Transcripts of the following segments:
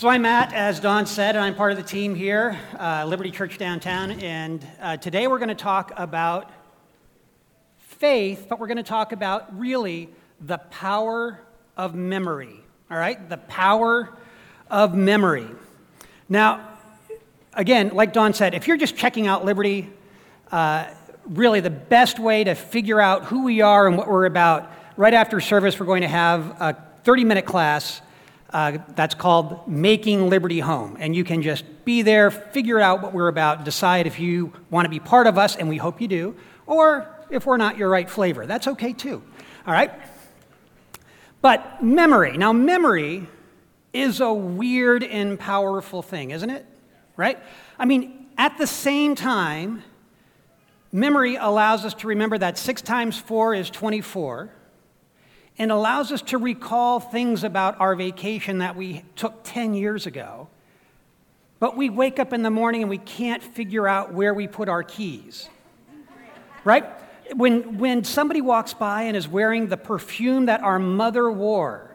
So I'm Matt, as Don said, and I'm part of the team here, uh, Liberty Church downtown. And uh, today we're going to talk about faith, but we're going to talk about really the power of memory. All right? The power of memory. Now, again, like Don said, if you're just checking out Liberty, uh, really the best way to figure out who we are and what we're about, right after service, we're going to have a 30 minute class uh, that's called Making Liberty Home. And you can just be there, figure out what we're about, decide if you want to be part of us, and we hope you do, or if we're not your right flavor. That's okay too. All right? But memory. Now, memory is a weird and powerful thing, isn't it? Right? I mean, at the same time, memory allows us to remember that 6 times 4 is 24 and allows us to recall things about our vacation that we took 10 years ago. But we wake up in the morning and we can't figure out where we put our keys. Right? When, when somebody walks by and is wearing the perfume that our mother wore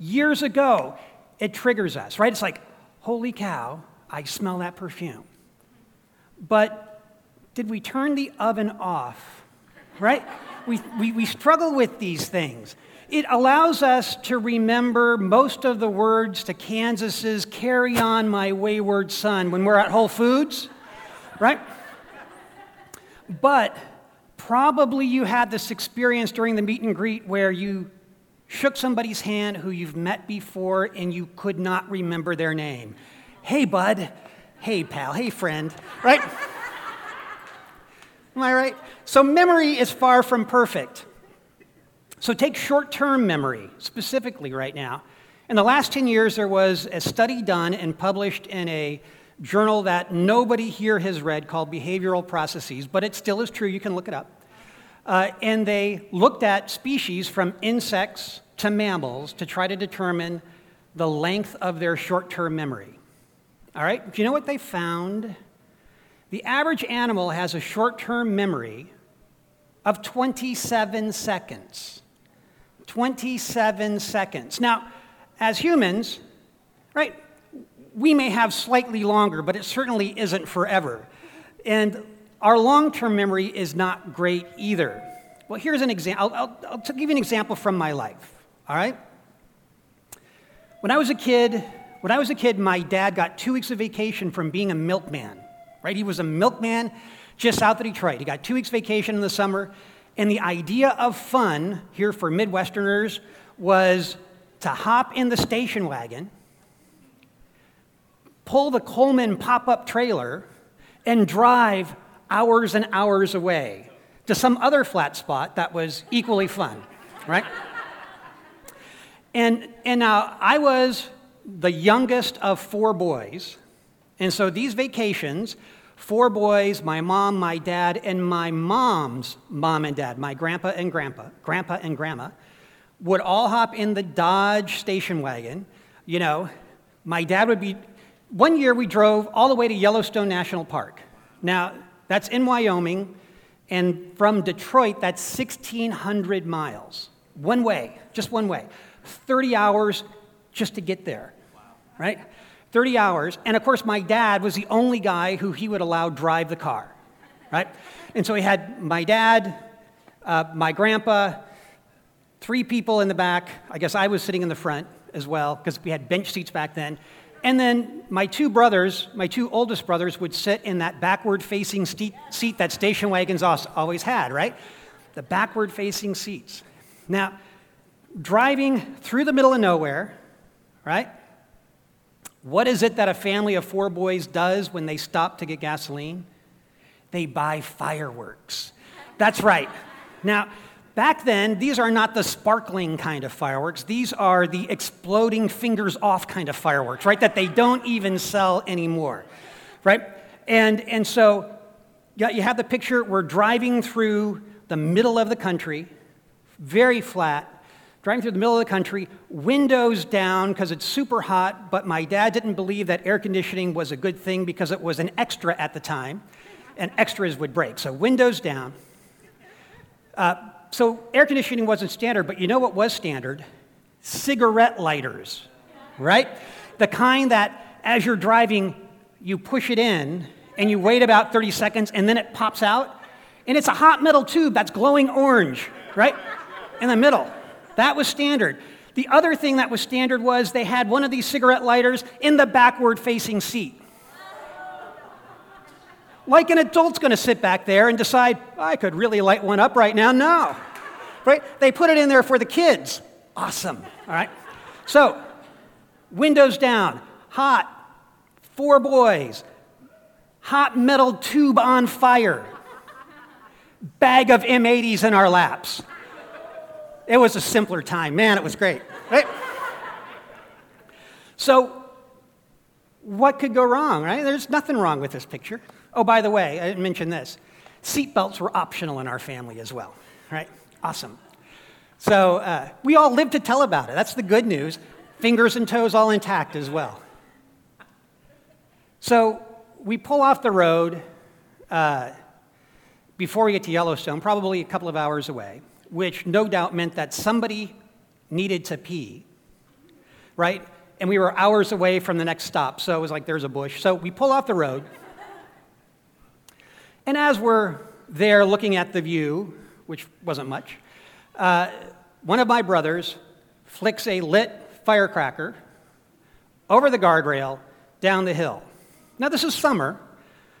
years ago, it triggers us, right? It's like, holy cow, I smell that perfume. But did we turn the oven off? Right? We, we, we struggle with these things. It allows us to remember most of the words to Kansas's Carry On My Wayward Son when we're at Whole Foods, right? But probably you had this experience during the meet and greet where you shook somebody's hand who you've met before and you could not remember their name. Hey, bud. Hey, pal. Hey, friend. Right? Am I right? So, memory is far from perfect. So take short term memory specifically right now. In the last 10 years, there was a study done and published in a journal that nobody here has read called Behavioral Processes, but it still is true. You can look it up. Uh, and they looked at species from insects to mammals to try to determine the length of their short term memory. All right? Do you know what they found? The average animal has a short term memory of 27 seconds. 27 seconds. Now, as humans, right, we may have slightly longer, but it certainly isn't forever. And our long term memory is not great either. Well, here's an example. I'll, I'll, I'll, give you an example from my life, all right? When I was a kid, when I was a kid, my dad got two weeks of vacation from being a milkman, right? He was a milkman just south of Detroit. He got two weeks vacation in the summer, and the idea of fun here for Midwesterners was to hop in the station wagon, pull the Coleman pop up trailer, and drive hours and hours away to some other flat spot that was equally fun, right? and, and now I was the youngest of four boys, and so these vacations four boys, my mom, my dad, and my mom's mom and dad, my grandpa and grandpa, grandpa and grandma, would all hop in the Dodge station wagon. You know, my dad would be, one year we drove all the way to Yellowstone National Park. Now, that's in Wyoming, and from Detroit, that's 1,600 miles. One way, just one way. 30 hours just to get there, right? 30 hours. And of course, my dad was the only guy who he would allow drive the car, right? And so he had my dad, uh, my grandpa, three people in the back. I guess I was sitting in the front as well because we had bench seats back then. And then my two brothers, my two oldest brothers, would sit in that backward facing seat, seat that station wagons always had, right? The backward facing seats. Now, driving through the middle of nowhere, right? What is it that a family of four boys does when they stop to get gasoline? They buy fireworks. That's right. Now, back then, these are not the sparkling kind of fireworks. These are the exploding fingers off kind of fireworks, right? That they don't even sell anymore, right? And, and so you have the picture. We're driving through the middle of the country, very flat, driving through the middle of the country, windows down because it's super hot, but my dad didn't believe that air conditioning was a good thing because it was an extra at the time, and extras would break. So, windows down. Uh, so, air conditioning wasn't standard, but you know what was standard? Cigarette lighters, right? The kind that, as you're driving, you push it in and you wait about 30 seconds and then it pops out. And it's a hot metal tube that's glowing orange, right? In the middle. That was standard. The other thing that was standard was they had one of these cigarette lighters in the backward facing seat. Like an adult's going to sit back there and decide, I could really light one up right now. No. Right? They put it in there for the kids. Awesome. All right? So, windows down, hot, four boys, hot metal tube on fire, bag of M80s in our laps. It was a simpler time. Man, it was great. Right? So, what could go wrong, right? There's nothing wrong with this picture. Oh, by the way, I didn't mention this. Seatbelts were optional in our family as well, right? Awesome. So uh, we all lived to tell about it. That's the good news. Fingers and toes all intact as well. So we pull off the road uh, before we get to Yellowstone, probably a couple of hours away, which no doubt meant that somebody needed to pee, right? And we were hours away from the next stop, so it was like there's a bush. So we pull off the road. And as we're there looking at the view, which wasn't much, uh, one of my brothers flicks a lit firecracker over the guardrail down the hill. Now, this is summer,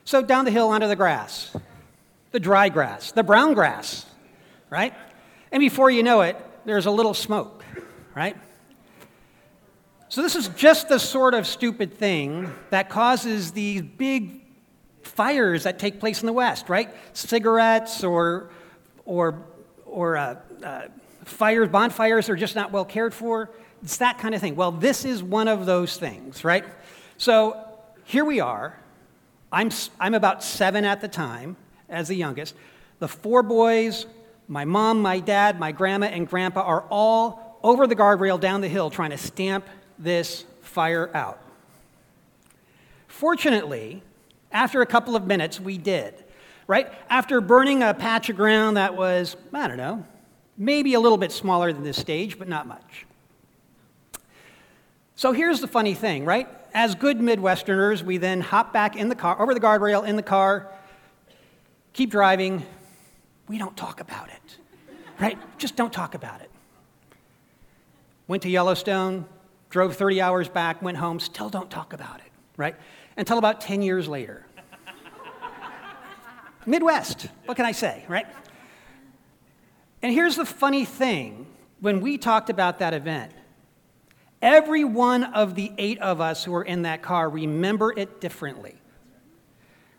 so down the hill onto the grass, the dry grass, the brown grass, right? And before you know it, there's a little smoke, right? So, this is just the sort of stupid thing that causes these big fires that take place in the West, right? Cigarettes or, or, or uh, uh, fires, bonfires are just not well cared for. It's that kind of thing. Well, this is one of those things, right? So here we are. I'm, I'm about seven at the time, as the youngest. The four boys, my mom, my dad, my grandma, and grandpa are all over the guardrail down the hill trying to stamp this fire out. Fortunately, after a couple of minutes, we did, right? After burning a patch of ground that was, I don't know, maybe a little bit smaller than this stage, but not much. So here's the funny thing, right? As good Midwesterners, we then hop back in the car, over the guardrail in the car, keep driving. We don't talk about it, right? Just don't talk about it. Went to Yellowstone, drove 30 hours back, went home, still don't talk about it, right? until about 10 years later. Midwest, what can I say, right? And here's the funny thing when we talked about that event, every one of the eight of us who were in that car remember it differently.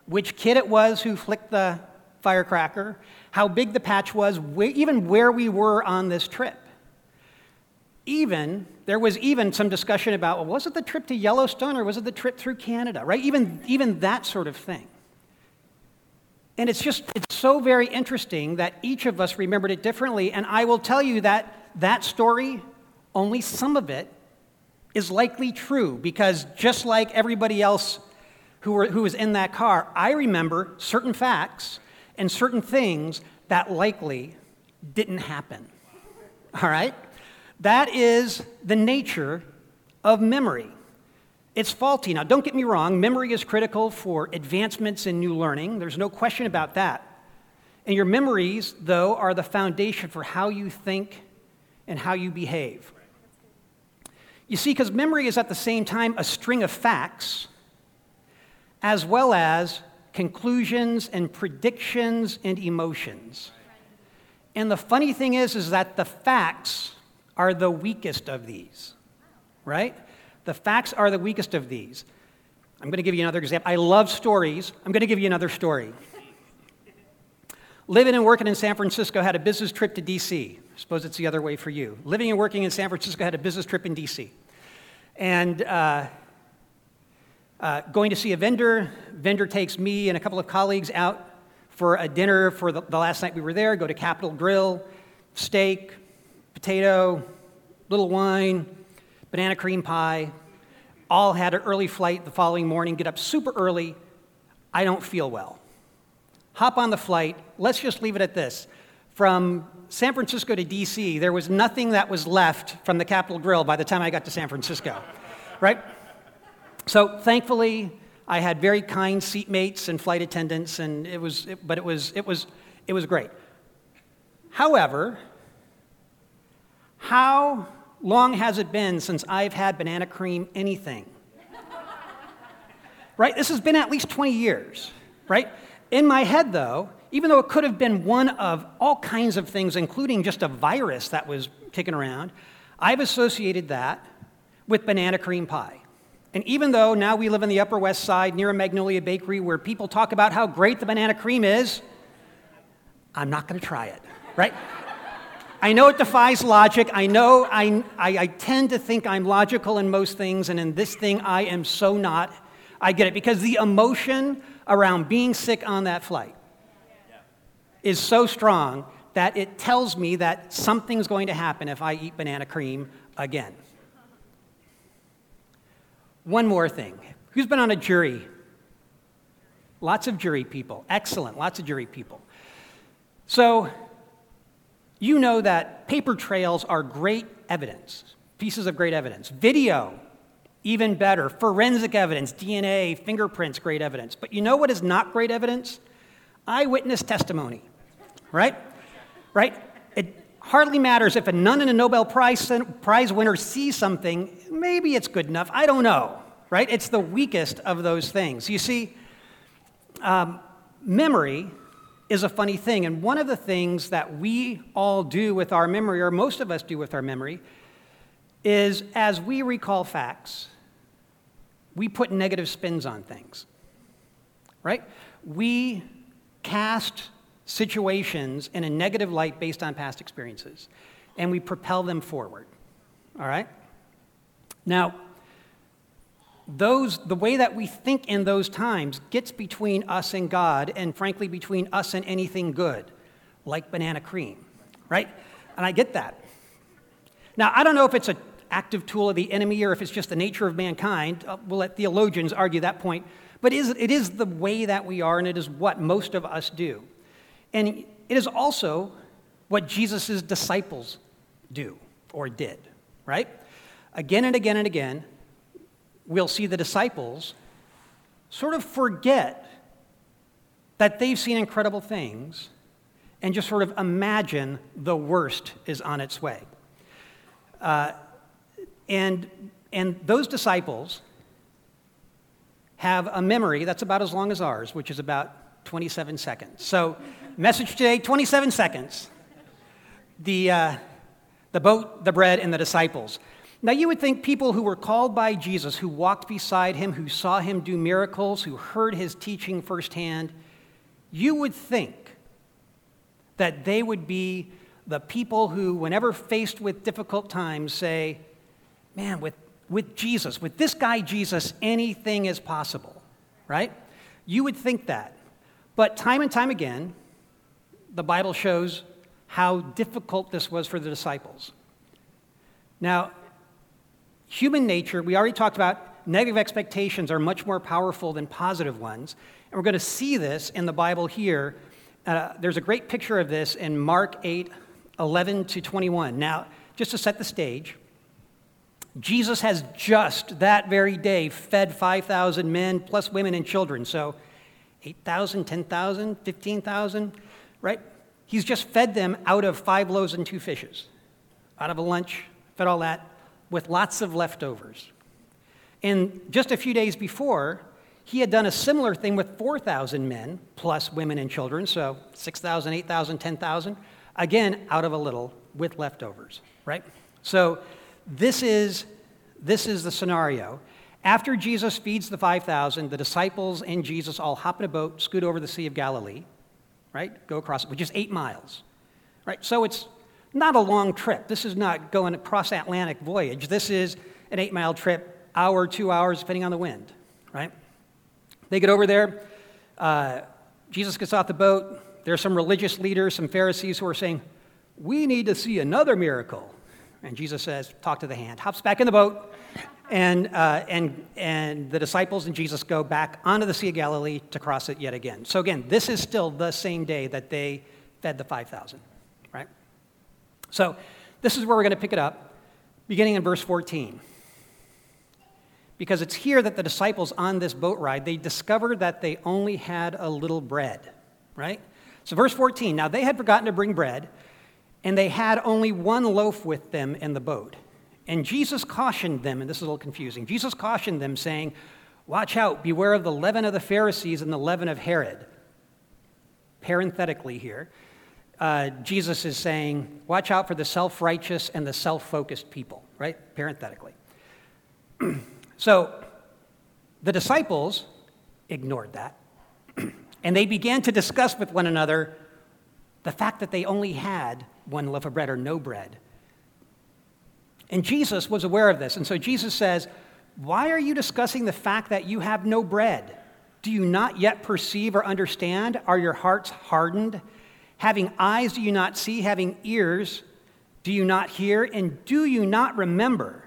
Which kid it was who flicked the firecracker, how big the patch was, even where we were on this trip even, there was even some discussion about, well, was it the trip to Yellowstone or was it the trip through Canada, right? Even, even that sort of thing. And it's just, it's so very interesting that each of us remembered it differently. And I will tell you that that story, only some of it, is likely true because just like everybody else who, were, who was in that car, I remember certain facts and certain things that likely didn't happen. All right? That is the nature of memory. It's faulty. Now, don't get me wrong, memory is critical for advancements in new learning. There's no question about that. And your memories, though, are the foundation for how you think and how you behave. You see, because memory is at the same time a string of facts, as well as conclusions and predictions and emotions. And the funny thing is, is that the facts are the weakest of these, right? The facts are the weakest of these. I'm going to give you another example. I love stories. I'm going to give you another story. Living and working in San Francisco had a business trip to DC. I suppose it's the other way for you. Living and working in San Francisco had a business trip in DC. And uh, uh, going to see a vendor. Vendor takes me and a couple of colleagues out for a dinner for the, the last night we were there. Go to Capital Grille, steak, potato, little wine, banana cream pie. All had an early flight the following morning, get up super early. I don't feel well. Hop on the flight. Let's just leave it at this. From San Francisco to DC, there was nothing that was left from the Capital Grille by the time I got to San Francisco, right? So thankfully, I had very kind seatmates and flight attendants, and it was, it, but it was, it was, it was great. However, how long has it been since I've had banana cream anything? right? This has been at least 20 years, right? In my head, though, even though it could have been one of all kinds of things, including just a virus that was kicking around, I've associated that with banana cream pie. And even though now we live in the Upper West Side near a Magnolia Bakery where people talk about how great the banana cream is, I'm not going to try it, right? I know it defies logic. I know I, I, I, tend to think I'm logical in most things, and in this thing, I am so not. I get it because the emotion around being sick on that flight is so strong that it tells me that something's going to happen if I eat banana cream again. One more thing. Who's been on a jury? Lots of jury people. Excellent. Lots of jury people. So, you know that paper trails are great evidence, pieces of great evidence. Video, even better. Forensic evidence, DNA, fingerprints, great evidence. But you know what is not great evidence? Eyewitness testimony, right? Right? Hardly matters if a nun and a Nobel Prize, Prize winner see something, maybe it's good enough. I don't know, right? It's the weakest of those things. You see, um, memory is a funny thing. And one of the things that we all do with our memory, or most of us do with our memory, is as we recall facts, we put negative spins on things, right? We cast situations in a negative light based on past experiences, and we propel them forward. All right? Now, those, the way that we think in those times gets between us and God, and frankly, between us and anything good, like banana cream, right? And I get that. Now, I don't know if it's an active tool of the enemy or if it's just the nature of mankind. Uh, we'll let theologians argue that point. But it is, it is the way that we are, and it is what most of us do. And it is also what Jesus' disciples do or did, right? Again and again and again, we'll see the disciples sort of forget that they've seen incredible things and just sort of imagine the worst is on its way. Uh, and, and those disciples have a memory that's about as long as ours, which is about 27 seconds. So Message today 27 seconds. The, uh, the boat, the bread, and the disciples. Now, you would think people who were called by Jesus, who walked beside him, who saw him do miracles, who heard his teaching firsthand, you would think that they would be the people who, whenever faced with difficult times, say, Man, with, with Jesus, with this guy Jesus, anything is possible, right? You would think that. But time and time again, the Bible shows how difficult this was for the disciples. Now, human nature, we already talked about negative expectations are much more powerful than positive ones. And we're going to see this in the Bible here. Uh, there's a great picture of this in Mark 8 11 to 21. Now, just to set the stage, Jesus has just that very day fed 5,000 men plus women and children. So 8,000, 10,000, 15,000 right? He's just fed them out of five loaves and two fishes, out of a lunch, fed all that with lots of leftovers. And just a few days before, he had done a similar thing with 4,000 men, plus women and children, so 6,000, 8,000, 10,000, again, out of a little with leftovers, right? So this is, this is the scenario. After Jesus feeds the 5,000, the disciples and Jesus all hop in a boat, scoot over the Sea of Galilee right? Go across it, which is eight miles, right? So it's not a long trip. This is not going across Atlantic voyage. This is an eight mile trip, hour, two hours, depending on the wind, right? They get over there. Uh, Jesus gets off the boat. There are some religious leaders, some Pharisees who are saying, We need to see another miracle. And Jesus says, Talk to the hand. Hops back in the boat, and, uh, and, and the disciples and Jesus go back onto the Sea of Galilee to cross it yet again. So, again, this is still the same day that they fed the 5,000, right? So, this is where we're going to pick it up, beginning in verse 14. because it's here that the disciples on this boat ride, they discover that they only had a little bread, right? So, verse 14 now they had forgotten to bring bread, and they had only one loaf with them in the boat. And Jesus cautioned them, and this is a little confusing. Jesus cautioned them, saying, Watch out, beware of the leaven of the Pharisees and the leaven of Herod. Parenthetically, here, uh, Jesus is saying, Watch out for the self righteous and the self focused people, right? Parenthetically. so the disciples ignored that, and they began to discuss with one another the fact that they only had one loaf of bread or no bread. And Jesus was aware of this. And so Jesus says, Why are you discussing the fact that you have no bread? Do you not yet perceive or understand? Are your hearts hardened? Having eyes, do you not see? Having ears, do you not hear? And do you not remember?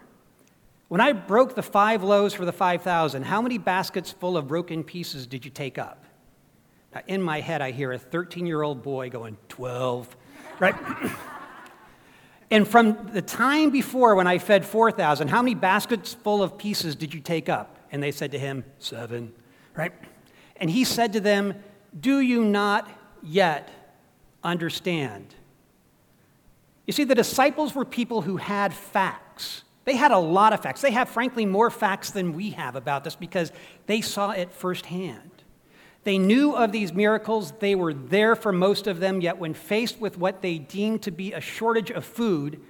When I broke the five loaves for the 5,000, how many baskets full of broken pieces did you take up? Now, in my head, I hear a 13 year old boy going, 12, right? And from the time before when I fed 4,000, how many baskets full of pieces did you take up? And they said to him, Seven, right? And he said to them, Do you not yet understand? You see, the disciples were people who had facts. They had a lot of facts. They have, frankly, more facts than we have about this because they saw it firsthand. They knew of these miracles, they were there for most of them, yet, when faced with what they deemed to be a shortage of food,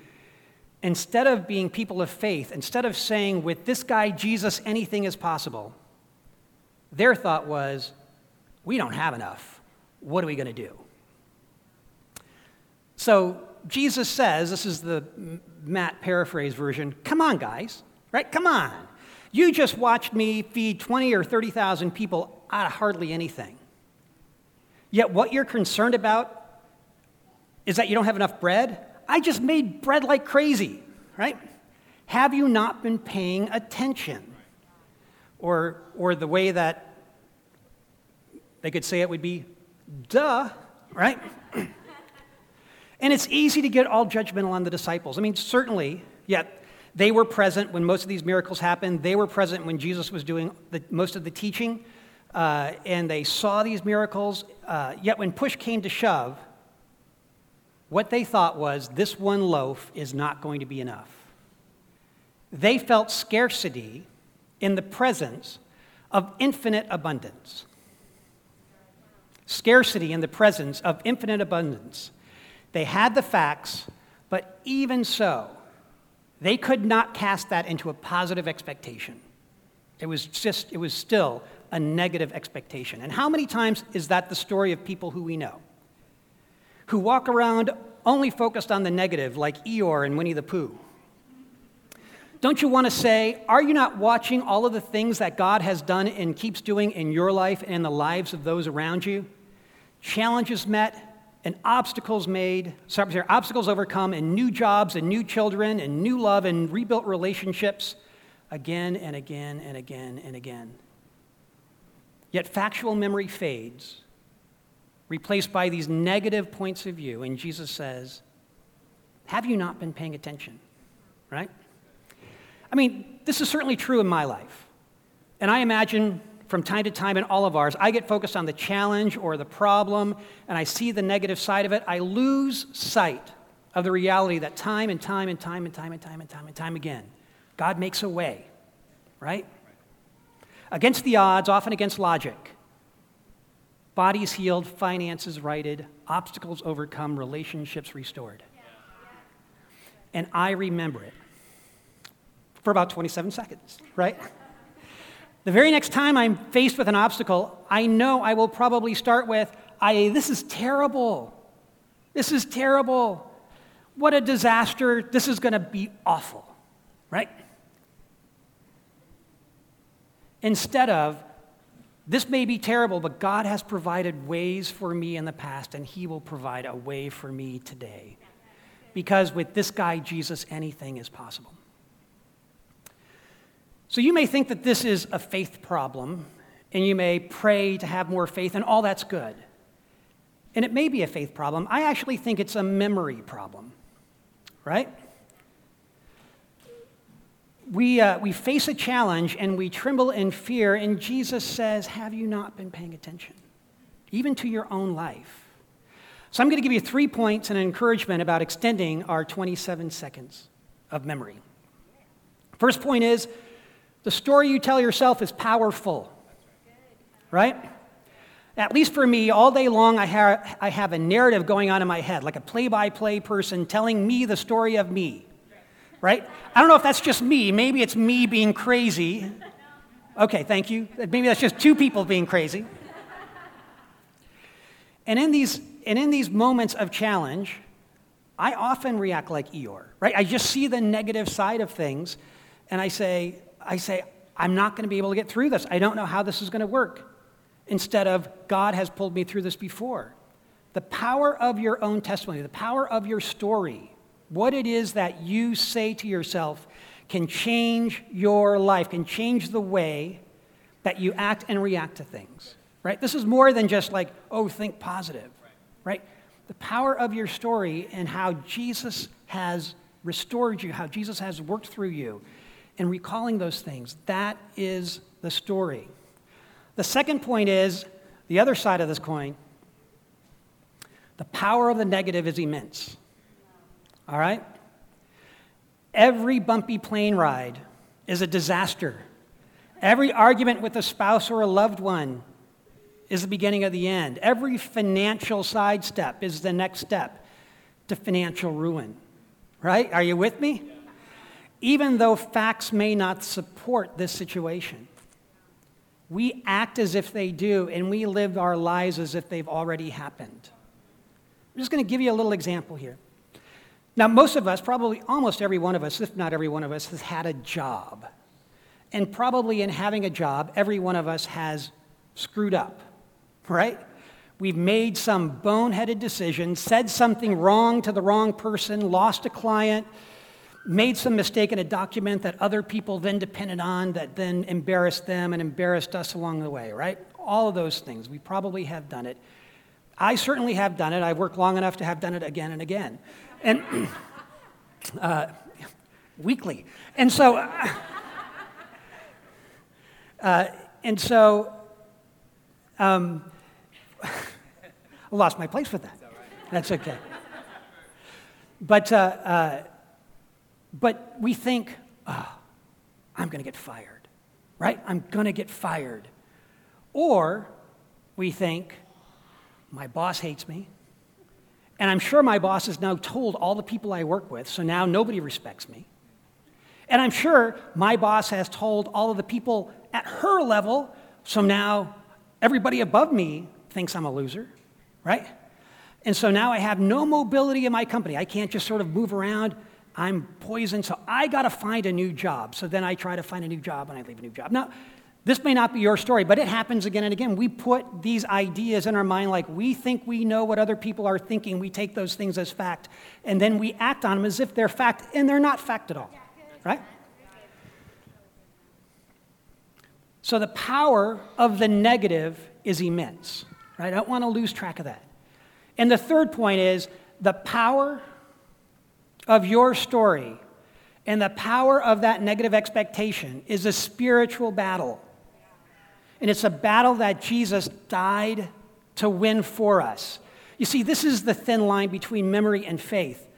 instead of being people of faith, instead of saying, with this guy Jesus, anything is possible, their thought was, we don't have enough. What are we going to do? So Jesus says, this is the Matt paraphrase version, come on, guys, right? Come on. You just watched me feed 20 or 30,000 people out of hardly anything. Yet what you're concerned about is that you don't have enough bread. I just made bread like crazy, right? Have you not been paying attention? Or, or the way that they could say it would be, duh, right? and it's easy to get all judgmental on the disciples. I mean, certainly, yet they were present when most of these miracles happened. They were present when Jesus was doing the, most of the teaching uh, and they saw these miracles. Uh, yet when push came to shove, what they thought was this one loaf is not going to be enough. They felt scarcity in the presence of infinite abundance. Scarcity in the presence of infinite abundance. They had the facts, but even so, they could not cast that into a positive expectation. It was just, it was still a negative expectation. And how many times is that the story of people who we know? Who walk around only focused on the negative, like Eeyore and Winnie the Pooh. Don't you want to say, are you not watching all of the things that God has done and keeps doing in your life and in the lives of those around you? Challenges met and obstacles made, sorry, obstacles overcome, and new jobs and new children and new love and rebuilt relationships again and again and again and again. Yet factual memory fades, replaced by these negative points of view. And Jesus says, Have you not been paying attention? Right? I mean, this is certainly true in my life. And I imagine from time to time in all of ours, I get focused on the challenge or the problem, and I see the negative side of it. I lose sight of the reality that time and time and time and time and time and time and time again, God makes a way, right? Against the odds, often against logic. Bodies healed, finances righted, obstacles overcome, relationships restored. And I remember it for about 27 seconds, right? The very next time I'm faced with an obstacle, I know I will probably start with, I, this is terrible. This is terrible. What a disaster. This is going to be awful, right? Instead of, this may be terrible, but God has provided ways for me in the past, and He will provide a way for me today. Because with this guy, Jesus, anything is possible. So you may think that this is a faith problem, and you may pray to have more faith, and all that's good. And it may be a faith problem. I actually think it's a memory problem, right? We, uh, we face a challenge and we tremble in fear, and Jesus says, Have you not been paying attention? Even to your own life. So I'm going to give you three points and encouragement about extending our 27 seconds of memory. First point is the story you tell yourself is powerful, right? At least for me, all day long, I, ha- I have a narrative going on in my head, like a play by play person telling me the story of me, right? I don't know if that's just me. Maybe it's me being crazy. Okay, thank you. Maybe that's just two people being crazy. And in these and in these moments of challenge, I often react like Eeyore, right? I just see the negative side of things, and I say, I say, I'm not going to be able to get through this. I don't know how this is going to work. Instead of, God has pulled me through this before. The power of your own testimony, the power of your story, what it is that you say to yourself can change your life, can change the way that you act and react to things, right? This is more than just like, oh, think positive right? The power of your story and how Jesus has restored you, how Jesus has worked through you, and recalling those things. That is the story. The second point is the other side of this coin the power of the negative is immense. All right? Every bumpy plane ride is a disaster. Every argument with a spouse or a loved one is the beginning of the end. Every financial sidestep is the next step to financial ruin. Right? Are you with me? Even though facts may not support this situation, we act as if they do, and we live our lives as if they've already happened. I'm just going to give you a little example here. Now, most of us, probably almost every one of us, if not every one of us, has had a job. And probably in having a job, every one of us has screwed up right? We've made some boneheaded decision, said something wrong to the wrong person, lost a client, made some mistake in a document that other people then depended on that then embarrassed them and embarrassed us along the way, right? All of those things. We probably have done it. I certainly have done it. I've worked long enough to have done it again and again. And uh, weekly. And so, uh, and so, um, I lost my place with that. That's okay. But, uh, uh, but we think, oh, I'm going to get fired, right? I'm going to get fired. Or we think, my boss hates me. And I'm sure my boss has now told all the people I work with, so now nobody respects me. And I'm sure my boss has told all of the people at her level, so now everybody above me thinks I'm a loser, right? And so now I have no mobility in my company. I can't just sort of move around. I'm poisoned, so I got to find a new job. So then I try to find a new job and I leave a new job. Now, this may not be your story, but it happens again and again. We put these ideas in our mind like we think we know what other people are thinking. We take those things as fact, and then we act on them as if they're fact, and they're not fact at all, right? So the power of the negative is immense. Right? I don't want to lose track of that. And the third point is the power of your story and the power of that negative expectation is a spiritual battle. And it's a battle that Jesus died to win for us. You see, this is the thin line between memory and faith.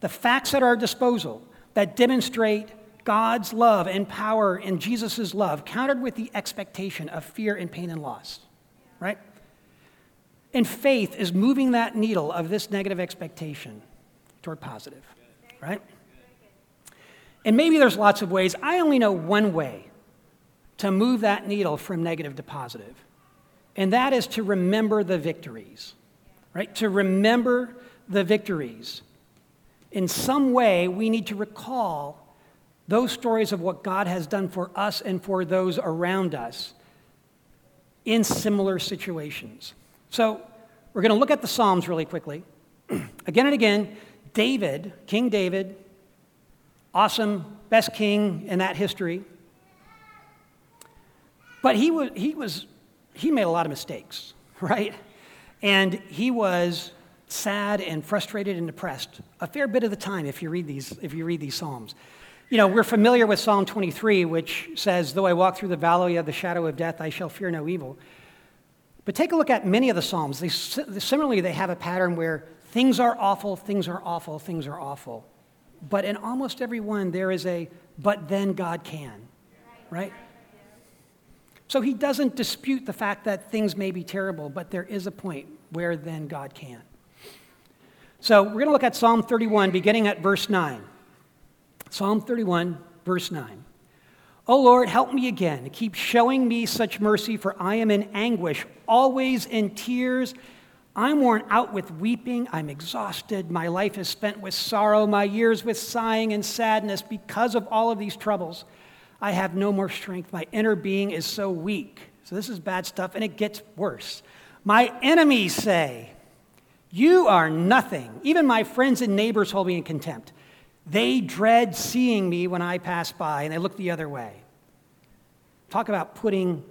The facts at our disposal that demonstrate God's love and power and Jesus' love, countered with the expectation of fear and pain and loss, right? And faith is moving that needle of this negative expectation toward positive, right? And maybe there's lots of ways. I only know one way to move that needle from negative to positive, and that is to remember the victories, right? To remember the victories. In some way, we need to recall those stories of what God has done for us and for those around us in similar situations. So we're going to look at the Psalms really quickly. again and again, David, King David, awesome, best king in that history. But he was, he was, he made a lot of mistakes, right? And he was sad and frustrated and depressed a fair bit of the time if you read these, if you read these Psalms. You know, we're familiar with Psalm 23, which says, Though I walk through the valley of the shadow of death, I shall fear no evil. But take a look at many of the Psalms. They, similarly, they have a pattern where things are awful, things are awful, things are awful. But in almost every one, there is a, but then God can, right? So he doesn't dispute the fact that things may be terrible, but there is a point where then God can. So we're going to look at Psalm 31, beginning at verse 9. Psalm 31, verse 9. O Lord, help me again. Keep showing me such mercy, for I am in anguish, always in tears. I'm worn out with weeping. I'm exhausted. My life is spent with sorrow, my years with sighing and sadness because of all of these troubles. I have no more strength. My inner being is so weak. So, this is bad stuff, and it gets worse. My enemies say, You are nothing. Even my friends and neighbors hold me in contempt. They dread seeing me when I pass by, and they look the other way. Talk about putting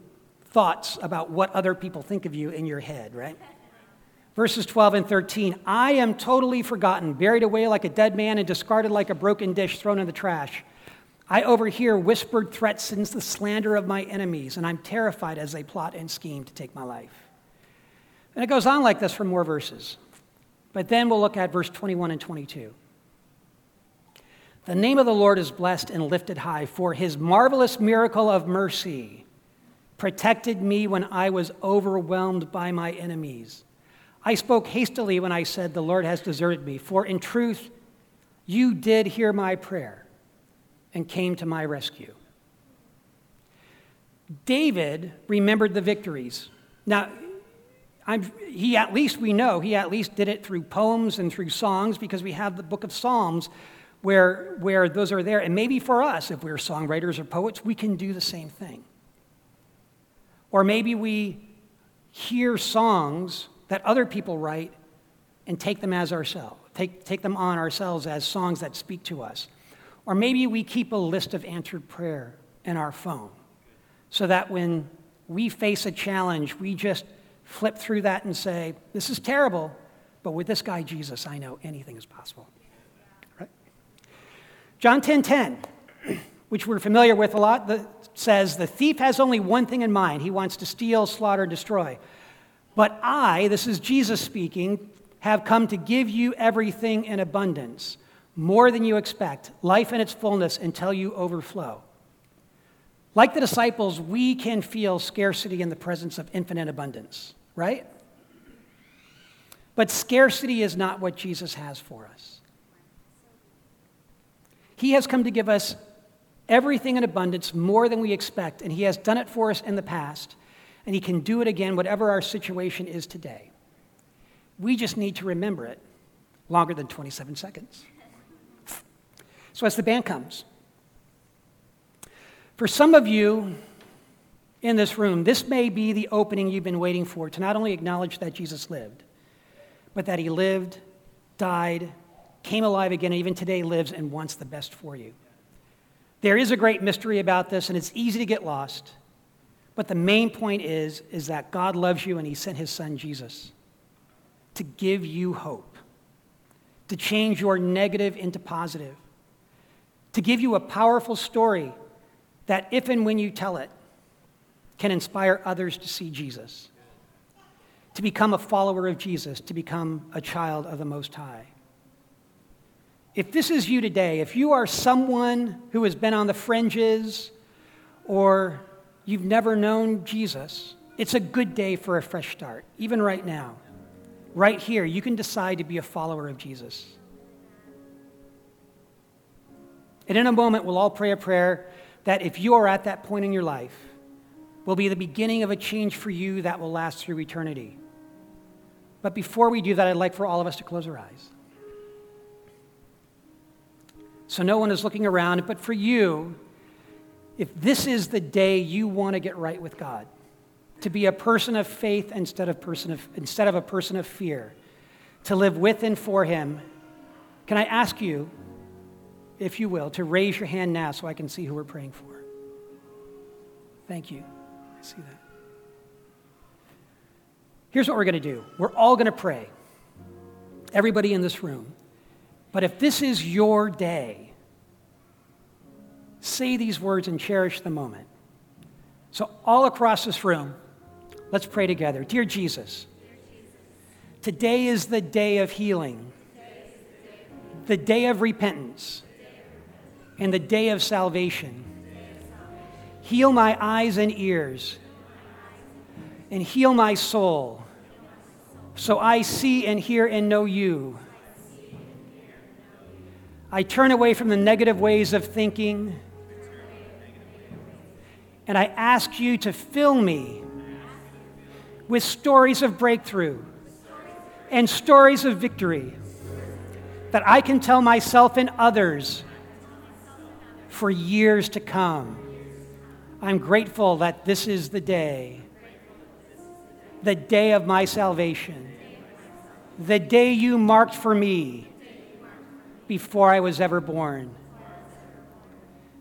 thoughts about what other people think of you in your head, right? Verses 12 and 13 I am totally forgotten, buried away like a dead man, and discarded like a broken dish thrown in the trash. I overhear whispered threats and the slander of my enemies, and I'm terrified as they plot and scheme to take my life. And it goes on like this for more verses. But then we'll look at verse 21 and 22. The name of the Lord is blessed and lifted high, for his marvelous miracle of mercy protected me when I was overwhelmed by my enemies. I spoke hastily when I said, The Lord has deserted me, for in truth, you did hear my prayer and came to my rescue. David remembered the victories. Now, I'm, he at least, we know, he at least did it through poems and through songs because we have the book of Psalms where, where those are there. And maybe for us, if we're songwriters or poets, we can do the same thing. Or maybe we hear songs that other people write and take them as ourselves, take, take them on ourselves as songs that speak to us. Or maybe we keep a list of answered prayer in our phone so that when we face a challenge, we just flip through that and say, This is terrible, but with this guy, Jesus, I know anything is possible. Right? John 10:10, 10, 10, which we're familiar with a lot, says, The thief has only one thing in mind. He wants to steal, slaughter, destroy. But I, this is Jesus speaking, have come to give you everything in abundance, more than you expect, life in its fullness until you overflow. Like the disciples, we can feel scarcity in the presence of infinite abundance, right? But scarcity is not what Jesus has for us. He has come to give us everything in abundance, more than we expect, and He has done it for us in the past, and He can do it again, whatever our situation is today. We just need to remember it longer than 27 seconds. So, as the band comes, for some of you in this room, this may be the opening you've been waiting for to not only acknowledge that Jesus lived, but that He lived, died, came alive again, and even today lives and wants the best for you. There is a great mystery about this, and it's easy to get lost. But the main point is, is that God loves you and He sent His Son Jesus to give you hope, to change your negative into positive, to give you a powerful story that, if and when you tell it, can inspire others to see Jesus, to become a follower of Jesus, to become a child of the Most High. If this is you today, if you are someone who has been on the fringes or you've never known Jesus, it's a good day for a fresh start, even right now. Right here, you can decide to be a follower of Jesus. And in a moment, we'll all pray a prayer that if you are at that point in your life, will be the beginning of a change for you that will last through eternity. But before we do that, I'd like for all of us to close our eyes. So no one is looking around. But for you, if this is the day you want to get right with God, to be a person of faith instead of, person of, instead of a person of fear, to live with and for Him, can I ask you, if you will, to raise your hand now so I can see who we're praying for? Thank you. I see that. Here's what we're going to do we're all going to pray, everybody in this room. But if this is your day, say these words and cherish the moment. So, all across this room, let's pray together. Dear Jesus, today is the day of healing, the day of repentance, and the day of salvation. Heal my eyes and ears, and heal my soul, so I see and hear and know you. I turn away from the negative ways of thinking and I ask you to fill me with stories of breakthrough and stories of victory that I can tell myself and others for years to come. I'm grateful that this is the day, the day of my salvation, the day you marked for me before I was ever born,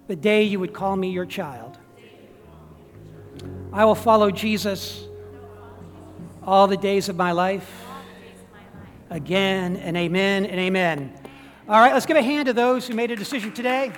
the day you would call me your child. I will follow Jesus all the days of my life. Again and amen and amen. All right, let's give a hand to those who made a decision today.